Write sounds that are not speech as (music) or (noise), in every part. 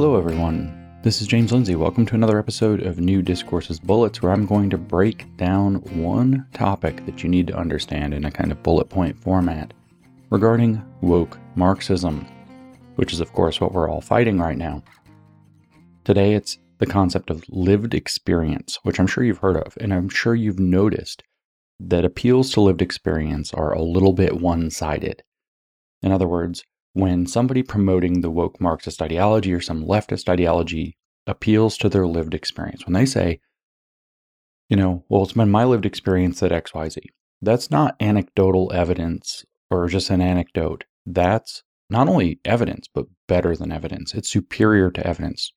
Hello, everyone. This is James Lindsay. Welcome to another episode of New Discourses Bullets, where I'm going to break down one topic that you need to understand in a kind of bullet point format regarding woke Marxism, which is, of course, what we're all fighting right now. Today, it's the concept of lived experience, which I'm sure you've heard of, and I'm sure you've noticed that appeals to lived experience are a little bit one sided. In other words, when somebody promoting the woke Marxist ideology or some leftist ideology appeals to their lived experience, when they say, you know, well, it's been my lived experience that XYZ, that's not anecdotal evidence or just an anecdote. That's not only evidence, but better than evidence. It's superior to evidence.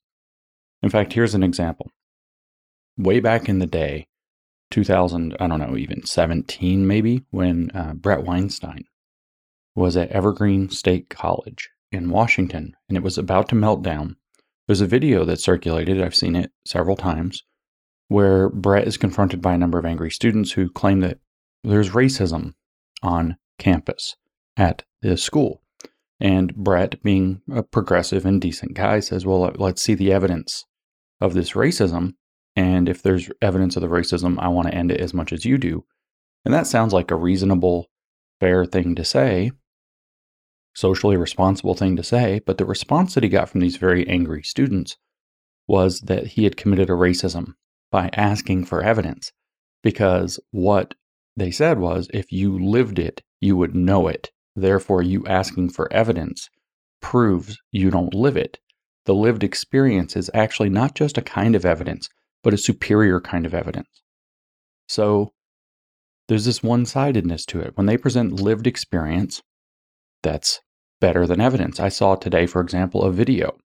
In fact, here's an example. Way back in the day, 2000, I don't know, even 17 maybe, when uh, Bret Weinstein was at Evergreen State College in Washington and it was about to melt down. There's a video that circulated, I've seen it several times, where Bret is confronted by a number of angry students who claim that there's racism on campus at the school. And Bret, being a progressive and decent guy, says, Well, let's see the evidence of this racism. And if there's evidence of the racism, I want to end it as much as you do. And that sounds like a reasonable, fair thing to say socially responsible thing to say, but the response that he got from these very angry students was that he had committed a racism by asking for evidence. Because what they said was if you lived it, you would know it. Therefore, you asking for evidence proves you don't live it. The lived experience is actually not just a kind of evidence, but a superior kind of evidence. So there's this one sidedness to it. When they present lived experience, that's better than evidence. I saw today, for example, a video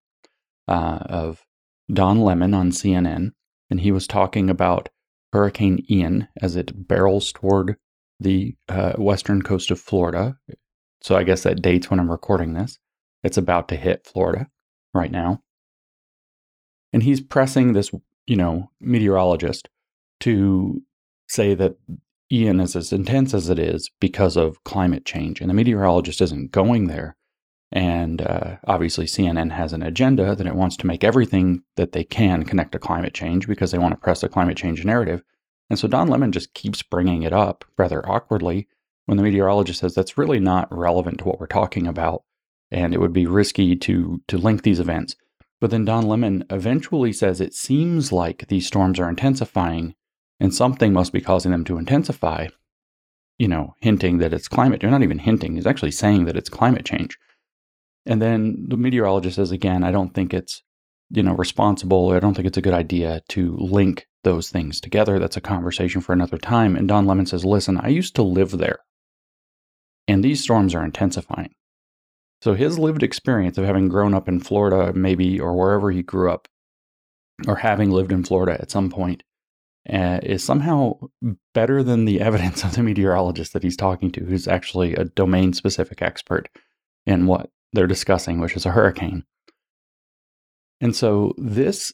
uh, of Don Lemon on CNN, and he was talking about Hurricane Ian as it barrels toward the uh, western coast of Florida. So I guess that dates when I'm recording this. It's about to hit Florida right now. And he's pressing this, you know, meteorologist to say that Ian is as intense as it is because of climate change. And the meteorologist isn't going there. And uh, obviously, CNN has an agenda that it wants to make everything that they can connect to climate change because they want to press the climate change narrative. And so Don Lemon just keeps bringing it up rather awkwardly when the meteorologist says that's really not relevant to what we're talking about. And it would be risky to, to link these events. But then Don Lemon eventually says it seems like these storms are intensifying and something must be causing them to intensify, you know, hinting that it's climate. They're not even hinting, he's actually saying that it's climate change. And then the meteorologist says again, I don't think it's, you know, responsible. I don't think it's a good idea to link those things together. That's a conversation for another time. And Don Lemon says, listen, I used to live there. And these storms are intensifying. So his lived experience of having grown up in Florida, maybe, or wherever he grew up, or having lived in Florida at some point, uh, is somehow better than the (laughs) evidence of the meteorologist that he's talking to, who's actually a domain specific expert in what they're discussing, which is a hurricane. And so this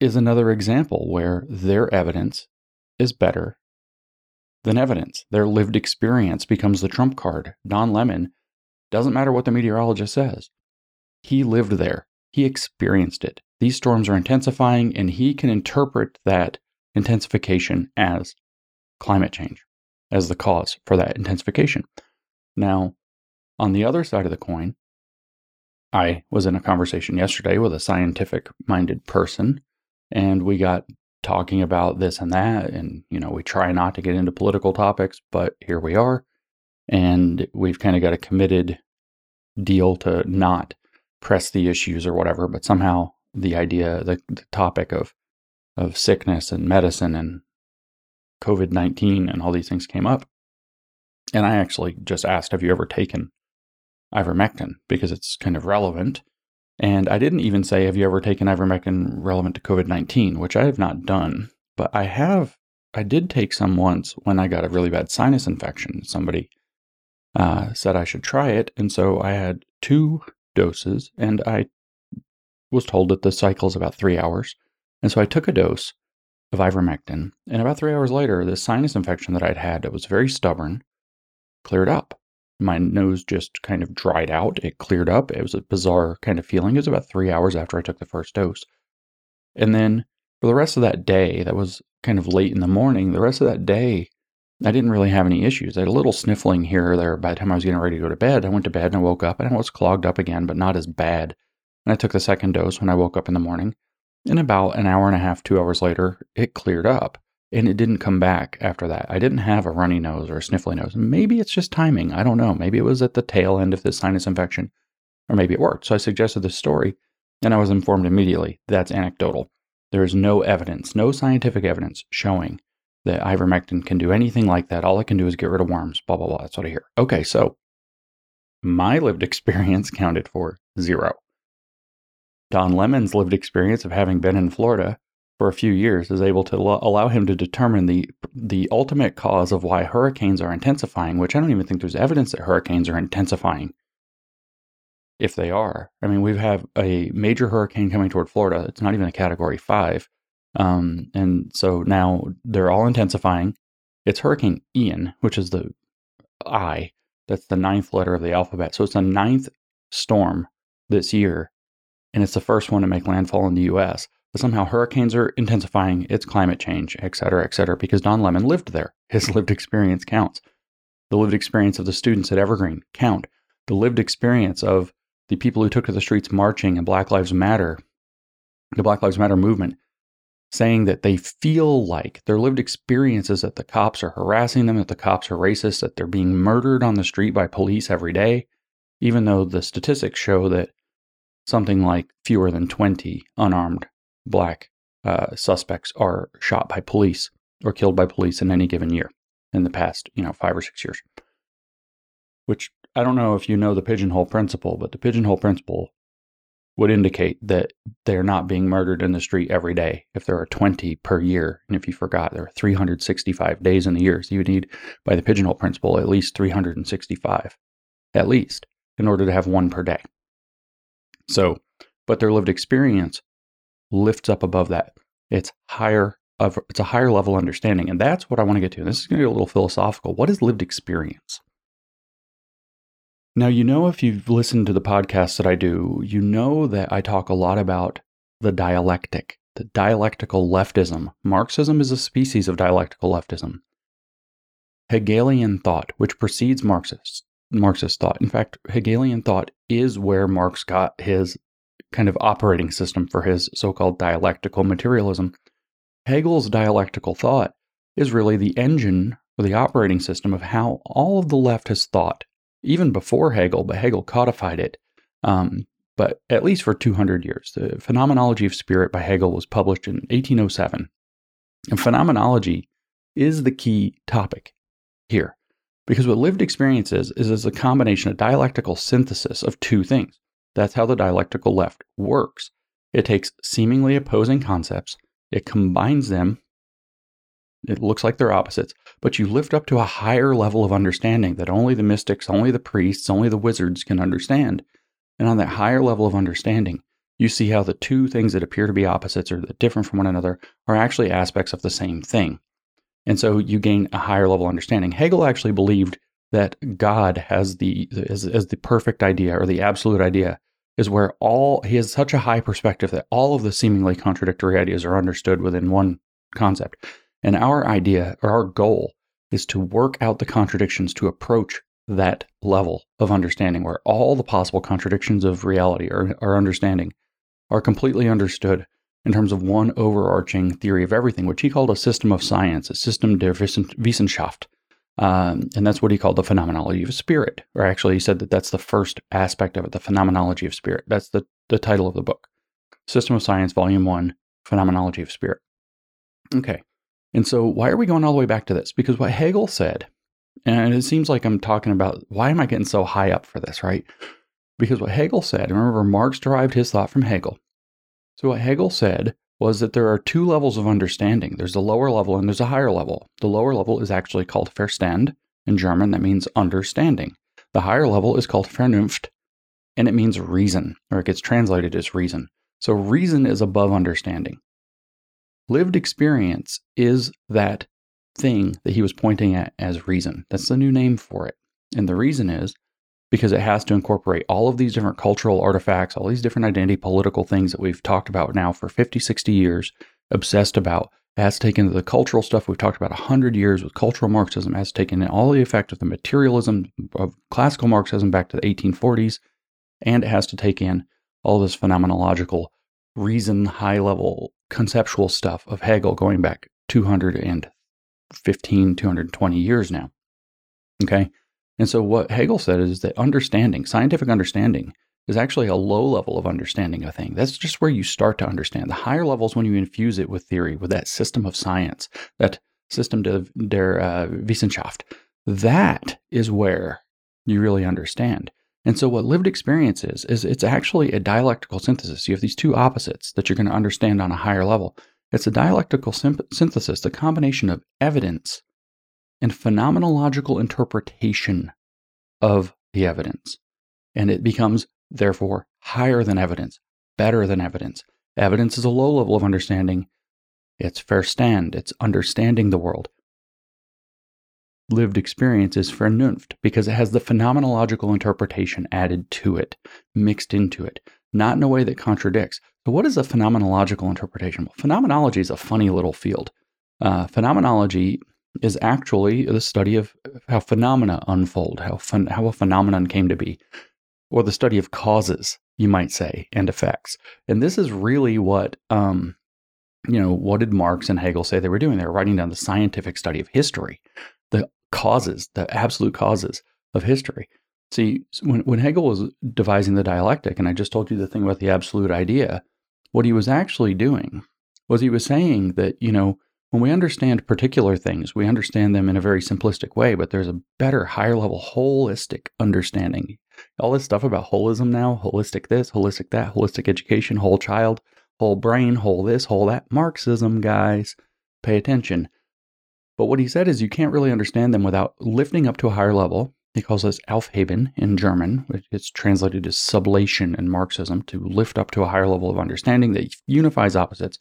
is another example where their evidence is better than evidence. Their lived experience becomes the trump card. Don Lemon doesn't matter what the meteorologist says. He lived there. He experienced it. These storms are intensifying, and he can interpret that intensification as climate change, as the cause for that intensification. Now, on the other side of the coin, I was in a conversation yesterday with a scientific minded person, and we got talking about this and that. And, you know, we try not to get into political topics, but here we are. And we've kind of got a committed deal to not press the issues or whatever, but somehow the idea, the, the topic of of sickness and medicine and COVID 19 and all these things came up. And I actually just asked, Have you ever taken ivermectin? Because it's kind of relevant. And I didn't even say, Have you ever taken ivermectin relevant to COVID 19, which I have not done. But I have, I did take some once when I got a really bad sinus infection. Somebody uh, said I should try it. And so I had two doses, and I was told that the cycle is about three hours. And so I took a dose of ivermectin, and about three hours later, this sinus infection that I'd had that was very stubborn cleared up. my nose just kind of dried out. It cleared up. It was a bizarre kind of feeling. It was about three hours after I took the first dose. And then for the rest of that day, that was kind of late in the morning, the rest of that day, I didn't really have any issues. I had a little sniffling here or there by the time I was getting ready to go to bed. I went to bed and I woke up and I was clogged up again, but not as bad. And I took the second dose when I woke up in the morning. And about an hour and a half, two hours later, it cleared up and it didn't come back after that. I didn't have a runny nose or a sniffly nose. Maybe it's just timing. I don't know. Maybe it was at the tail end of this sinus infection, or maybe it worked. So I suggested this story, and I was informed immediately that's anecdotal. There is no evidence, no scientific evidence showing that ivermectin can do anything like that. All it can do is get rid of worms, blah, blah, blah. That's what I hear. Okay, so my lived (laughs) experience counted for zero. Don Lemon's lived experience of having been in Florida for a few years is able to allow him to determine the the ultimate cause of why hurricanes are intensifying, which I don't even think there's evidence that hurricanes are intensifying. If they are, I mean, we have a major hurricane coming toward Florida. It's not even a Category Five, um, and so now they're all intensifying. It's Hurricane Ian, which is the I. That's the ninth letter of the alphabet. So it's the ninth storm this year and it's the first one to make landfall in the US. But somehow hurricanes are intensifying, it's climate change, et cetera, et cetera, because Don Lemon lived there. (laughs) His lived experience counts. The lived experience of the students at Evergreen count. The lived experience of the people who took to the streets marching and Black Lives Matter, the Black Lives Matter movement, saying that they feel like their lived experiences that the cops are harassing them, that the cops are racist, that they're being murdered on the street by police every day, even though the statistics show that something like fewer than 20 unarmed black uh, suspects are shot by police or killed by police in any given year in the past, you know, five or six years. Which I don't know if you know the pigeonhole principle, but the pigeonhole principle would indicate that they're not being murdered in the street every day if there are 20 per year. And if you forgot, there are 365 days in the year. So you need, by the pigeonhole principle, at least 365, at least, in order to have one per day. So, but their lived experience lifts up above that. It's higher of it's a higher level understanding, and that's what I want to get to. This is going to be a little philosophical. What is lived experience? Now, you know, if you've listened to the podcasts that I do, you know that I talk a lot about the dialectic, the dialectical leftism. Marxism is a species of dialectical leftism. Hegelian thought, which precedes Marxist, Marxist thought. In fact, Hegelian thought is where Marx got his kind of operating system for his so called dialectical materialism. Hegel's dialectical thought is really the engine or the operating system of how all of the left has thought, even before Hegel, but Hegel codified it. Um, but at least for 200 years. The Phenomenology of Spirit by Hegel was published in 1807. And phenomenology is the key topic here. Because what lived experience is, is, is a combination, a dialectical synthesis of two things. That's how the dialectical left works. It takes seemingly opposing concepts, it combines them. It looks like they're opposites, but you lift up to a higher level of understanding that only the mystics, only the priests, only the wizards can understand. And on that higher level of understanding, you see how the two things that appear to be opposites or that different from one another are actually aspects of the same thing. And so you gain a higher level understanding. Hegel actually believed that God has the as, the perfect idea or the absolute idea is where all he has such a high perspective that all of the seemingly contradictory ideas are understood within one concept. And our idea or our goal is to work out the contradictions to approach that level of understanding where all the possible contradictions of reality or, or understanding are completely understood in terms of one overarching theory of everything, which he called a system of science, a system der Wissenschaft. Um, and that's what he called the phenomenology of spirit. Or actually, he said that that's the first aspect of it, the phenomenology of spirit. That's the, the title of the book System of Science, Volume 1, Phenomenology of Spirit. Okay. And so, why are we going all the way back to this? Because what Hegel said, and it seems like I'm talking about why am I getting so high up for this, right? Because what Hegel said, remember, Marx derived his thought from Hegel. So, what Hegel said was that there are two levels of understanding there's a lower level and there's a higher level. The lower level is actually called Verstand. In German, that means understanding. The higher level is called Vernunft, and it means reason, or it gets translated as reason. So, reason is above understanding. Lived experience is that thing that he was pointing at as reason. That's the new name for it. And the reason is because it has to incorporate all of these different cultural artifacts, all these different identity political things that we've talked about now for 50, 60 years, obsessed about. It has taken the cultural stuff we've talked about 100 years with cultural Marxism, it has taken in all the effect of the materialism of classical Marxism back to the 1840s, and it has to take in all this phenomenological, reason, high level conceptual stuff of Hegel going back 215, 220 years now. Okay. And so what Hegel said is that understanding, scientific understanding, is actually a low level of understanding a thing. That's just where you start to understand. The higher levels when you infuse it with theory, with that system of science, that system der uh, Wissenschaft, that is where you really understand. And so what lived experience is, is it's actually a dialectical synthesis. You have these two opposites that you're going to understand on a higher level. It's a dialectical synthesis, the combination of evidence and phenomenological interpretation of the evidence. And it becomes, therefore, higher than evidence, better than evidence. Evidence is a low level of understanding. It's Verstand, it's understanding the world. Lived experience is Vernunft because it has the phenomenological interpretation added to it, mixed into it, not in a way that contradicts. So, what is a phenomenological interpretation? Well, phenomenology is a funny little field. Uh, phenomenology is actually the study of how phenomena unfold, how, how a phenomenon came to be, or the study of causes, you might say, and effects. And this is really what, um, you know, what did Marx and Hegel say they were doing? They were writing down the scientific study of history, the causes, the absolute causes of history. See, when, when Hegel was devising the dialectic, and I just told you the thing about the absolute idea, what he was actually doing was he was saying that, you know, when we understand particular things, we understand them in a very simplistic way, but there's a better, higher level, holistic understanding. All this stuff about holism now, holistic this, holistic that, holistic education, whole child, whole brain, whole this, whole that. Marxism, guys, pay attention. But what he said is you can't really understand them without lifting up to a higher level. He calls this Aufheben in German, which is translated as sublation in Marxism, to lift up to a higher level of understanding that unifies opposites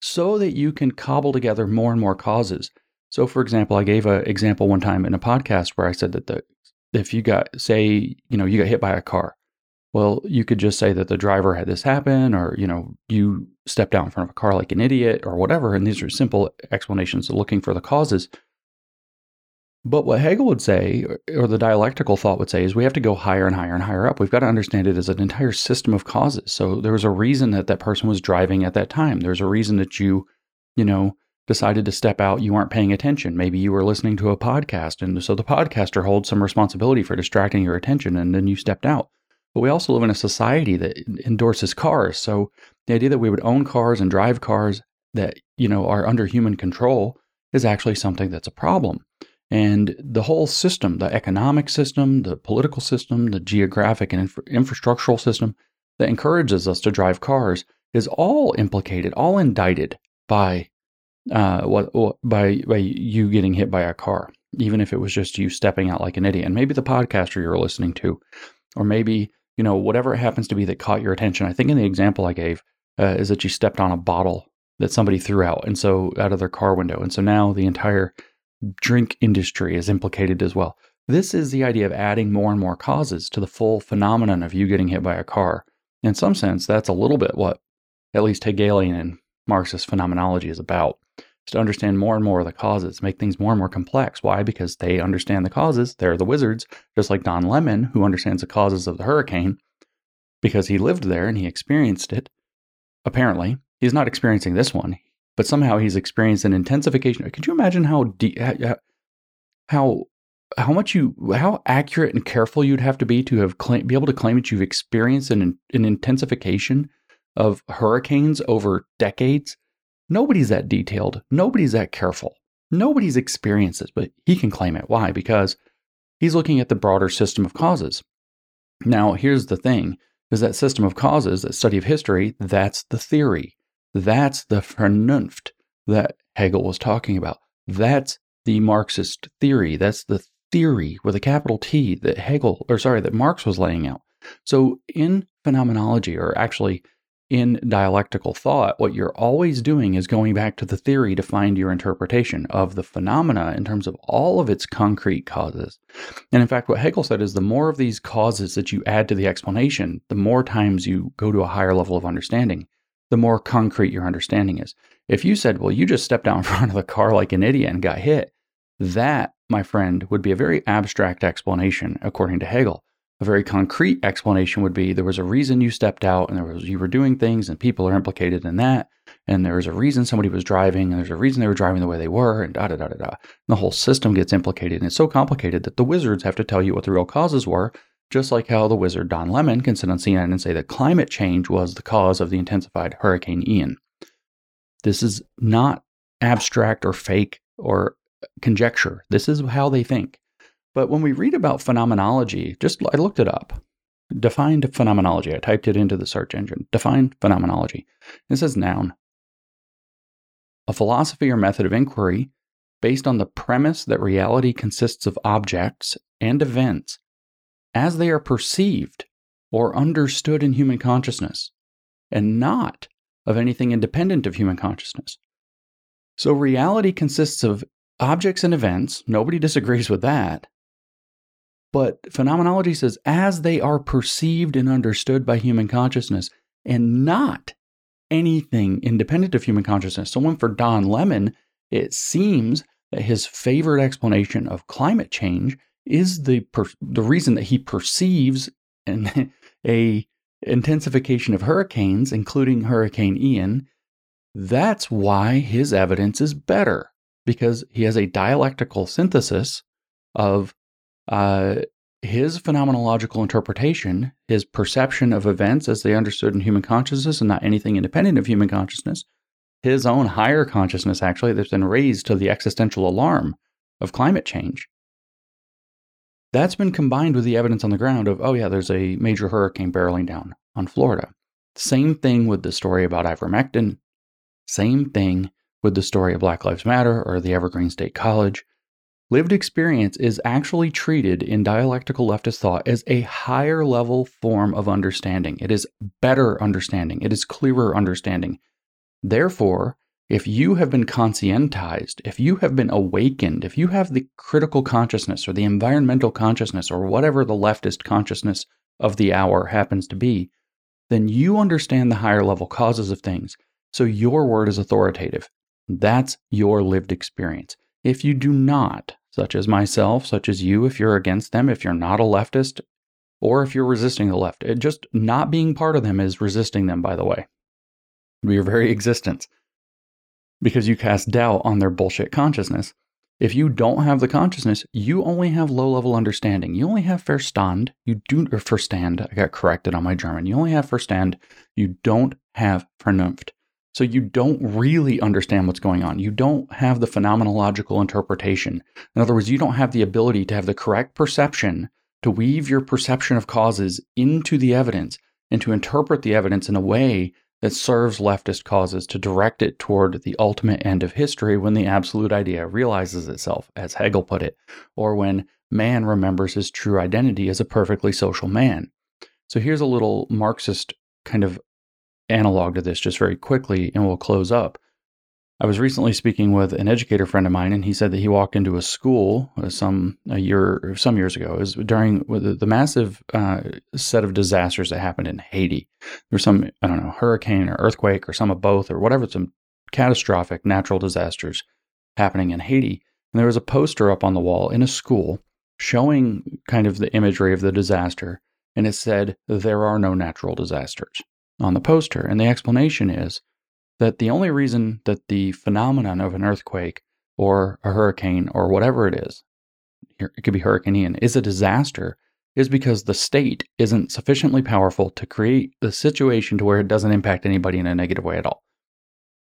so that you can cobble together more and more causes. So, for example, I gave an example one time in a podcast where I said that the, if you got, say, you know, you got hit by a car, well, you could just say that the driver had this happen, or, you know, you stepped out in front of a car like an idiot, or whatever. And these are simple explanations of looking for the causes. But what Hegel would say, or the dialectical thought would say, is we have to go higher and higher and higher up. We've got to understand it as an entire system of causes. So there was a reason that that person was driving at that time. There's a reason that you, you know, decided to step out. You weren't paying attention. Maybe you were listening to a podcast. And so the podcaster holds some responsibility for distracting your attention and then you stepped out. But we also live in a society that endorses cars. So the idea that we would own cars and drive cars that, you know, are under human control is actually something that's a problem. And the whole system, the economic system, the political system, the geographic and infra- infrastructural system that encourages us to drive cars is all implicated, all indicted by uh, what, what by by you getting hit by a car, even if it was just you stepping out like an idiot. And maybe the podcaster you're listening to, or maybe you know whatever it happens to be that caught your attention. I think in the example I gave uh, is that you stepped on a bottle that somebody threw out, and so out of their car window, and so now the entire drink industry is implicated as well. This is the idea of adding more and more causes to the full phenomenon of you getting hit by a car. In some sense, that's a little bit what at least Hegelian and Marxist phenomenology is about. Is to understand more and more of the causes, make things more and more complex. Why? Because they understand the causes. They're the wizards, just like Don Lemon, who understands the causes of the hurricane because he lived there and he experienced it. Apparently, he's not experiencing this one but somehow he's experienced an intensification. Could you imagine how deep, how how much you how accurate and careful you'd have to be to have claim, be able to claim that you've experienced an an intensification of hurricanes over decades? Nobody's that detailed. Nobody's that careful. Nobody's experienced this, but he can claim it. Why? Because he's looking at the broader system of causes. Now, here's the thing is that system of causes, that study of history, that's the theory. That's the Vernunft that Hegel was talking about. That's the Marxist theory. That's the theory with a capital T that Hegel, or sorry, that Marx was laying out. So in phenomenology, or actually in dialectical thought, what you're always doing is going back to the theory to find your interpretation of the phenomena in terms of all of its concrete causes. And in fact, what Hegel said is the more of these causes that you add to the explanation, the more times you go to a higher level of understanding, the more concrete your understanding is. If you said, well, you just stepped out in (laughs) front of the car like an idiot and got hit, that, my friend, would be a very abstract explanation, according to Hegel a very concrete explanation would be there was a reason you stepped out and there was you were doing things and people are implicated in that and there was a reason somebody was driving and there's a reason they were driving the way they were and da da da da da. The whole system gets implicated and it's so complicated that the wizards have to tell you what the real causes were, just like how the wizard Don Lemon can sit on CNN and say that climate change was the cause of the intensified Hurricane Ian. This is not abstract or fake or conjecture. This is how they think. But when we read about phenomenology, just I looked it up. Defined phenomenology. I typed it into the search engine. Define phenomenology. It says noun. A philosophy or method of inquiry based on the premise that reality consists of objects and events as they are perceived or understood in human consciousness, and not of anything independent of human consciousness. So reality consists of objects and events, nobody disagrees with that, but phenomenology says as they are perceived and understood by human consciousness and not anything independent of human consciousness. So, for Don Lemon, it seems that his favorite explanation of climate change is the per- the reason that he perceives an, (laughs) a intensification of hurricanes, including Hurricane Ian. That's why his evidence is better because he has a dialectical synthesis of uh, his phenomenological interpretation, his perception of events as they understood in human consciousness and not anything independent of human consciousness, his own higher consciousness, actually, that's been raised to the existential alarm of climate change. That's been combined with the evidence on the ground of, oh, yeah, there's a major hurricane barreling down on Florida. Same thing with the story about ivermectin. Same thing with the story of Black Lives Matter or the Evergreen State College. Lived experience is actually treated in dialectical leftist thought as a higher level form of understanding. It is better understanding, it is clearer understanding. Therefore, if you have been conscientized, if you have been awakened, if you have the critical consciousness or the environmental consciousness or whatever the leftist consciousness of the hour happens to be, then you understand the higher level causes of things. So your word is authoritative. That's your lived experience. If you do not, such as myself, such as you, if you're against them, if you're not a leftist, or if you're resisting the left. It just not being part of them is resisting them, by the way. Your very existence. Because you cast doubt on their bullshit consciousness. If you don't have the consciousness, you only have low level understanding. You only have Verstand. You do, or Verstand. I got corrected on my German. You only have Verstand. You don't have Vernunft. So you don't really understand what's going on. You don't have the phenomenological interpretation. In other words, you don't have the ability to have the correct perception to weave your perception of causes into the evidence and to interpret the evidence in a way that serves leftist causes to direct it toward the ultimate end of history when the absolute idea realizes itself, as Hegel put it, or when man remembers his true identity as a perfectly social man. So here's a little Marxist kind of analog to this just very quickly and we'll close up. I was recently speaking with an educator friend of mine, and he said that he walked into a school uh, some a year, some years ago. It was during the massive uh, set of disasters that happened in Haiti. There was some, I don't know, hurricane or earthquake or some of both or whatever, some catastrophic natural disasters happening in Haiti. And there was a poster up on the wall in a school showing kind of the imagery of the disaster, and it said, "There are no natural disasters." on the poster. And the explanation is that the only reason that the phenomenon of an earthquake or a hurricane or whatever it is, it could be Hurricane Ian, is a disaster is because the state isn't sufficiently powerful to create the situation to where it doesn't impact anybody in a negative way at all.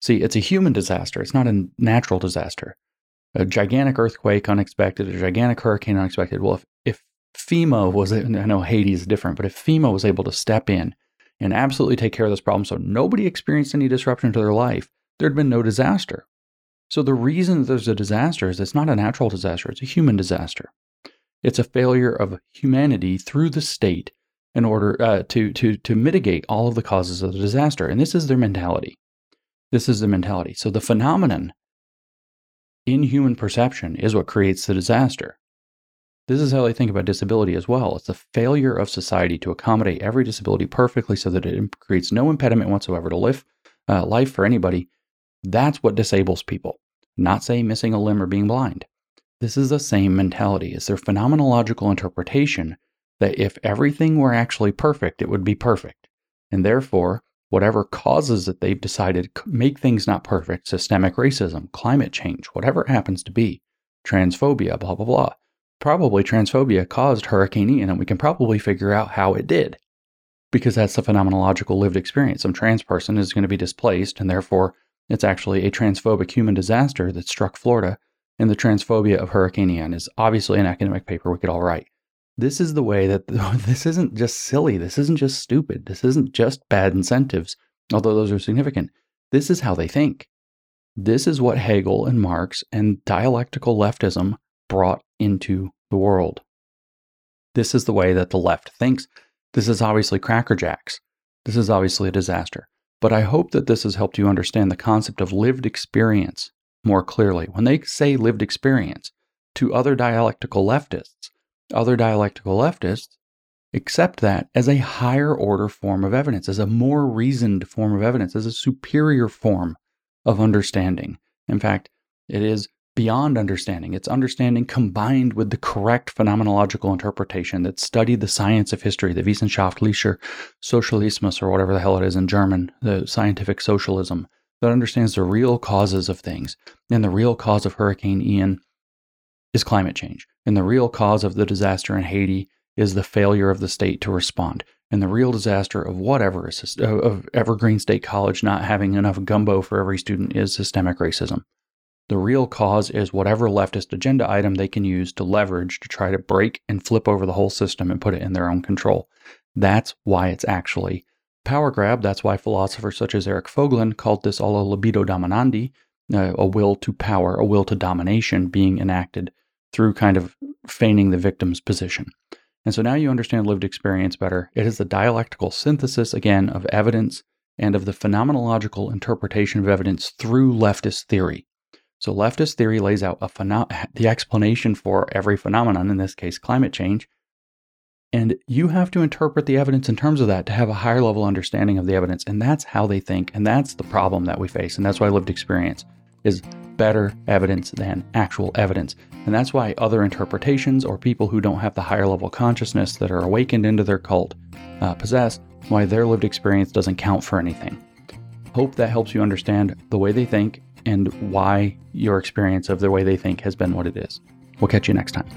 See, it's a human disaster, it's not a natural disaster. A gigantic earthquake unexpected, a gigantic hurricane unexpected. Well, if, if FEMA was, I know Haiti is different, but if FEMA was able to step in and absolutely take care of this problem so nobody experienced any disruption to their life, there'd been no disaster. So the reason that there's a disaster is it's not a natural disaster, it's a human disaster. It's a failure of humanity through the state in order uh, to to to mitigate all of the causes of the disaster. And this is their mentality. This is the mentality. So the phenomenon in human perception is what creates the disaster. This is how they think about disability as well. It's the failure of society to accommodate every disability perfectly so that it creates no impediment whatsoever to live uh, life for anybody. That's what disables people, not say missing a limb or being blind. This is the same mentality. It's their phenomenological interpretation that if everything were actually perfect, it would be perfect. And therefore, whatever causes that they've decided make things not perfect, systemic racism, climate change, whatever it happens to be, transphobia, blah, blah, blah. Probably transphobia caused Hurricane Ian, and we can probably figure out how it did because that's the phenomenological lived experience. Some trans person is going to be displaced, and therefore it's actually a transphobic human disaster that struck Florida. And the transphobia of Hurricane Ian is obviously an academic paper we could all write. This is the way that (laughs) this isn't just silly. This isn't just stupid. This isn't just bad incentives, although those are significant. This is how they think. This is what Hegel and Marx and dialectical leftism brought into the world. This is the way that the left thinks. This is obviously crackerjacks. This is obviously a disaster. But I hope that this has helped you understand the concept of lived experience more clearly. When they say lived experience to other dialectical leftists, other dialectical leftists accept that as a higher order form of evidence, as a more reasoned form of evidence, as a superior form of understanding. In fact, it is beyond understanding. It's understanding combined with the correct phenomenological interpretation that studied the science of history, the wissenschaftlicher Sozialismus, or whatever the hell it is in German, the scientific socialism, that understands the real causes of things. And the real cause of Hurricane Ian is climate change. And the real cause of the disaster in Haiti is the failure of the state to respond. And the real disaster of whatever of Evergreen State College not having enough gumbo for every student is systemic racism. The real cause is whatever leftist agenda item they can use to leverage to try to break and flip over the whole system and put it in their own control. That's why it's actually power grab. That's why philosophers such as Eric Voegelin called this all a libido dominandi, uh, a will to power, a will to domination being enacted through kind of feigning the victim's position. And so now you understand lived experience better. It is the dialectical synthesis, again, of evidence and of the phenomenological interpretation of evidence through leftist theory. So, leftist theory lays out pheno- the explanation for every phenomenon, in this case, climate change. And you have to interpret the evidence in terms of that to have a higher level understanding of the evidence. And that's how they think. And that's the problem that we face. And that's why lived experience is better evidence than actual evidence. And that's why other interpretations or people who don't have the higher level consciousness that are awakened into their cult uh, possess, why their lived experience doesn't count for anything. Hope that helps you understand the way they think and why your experience of the way they think has been what it is. We'll catch you next time.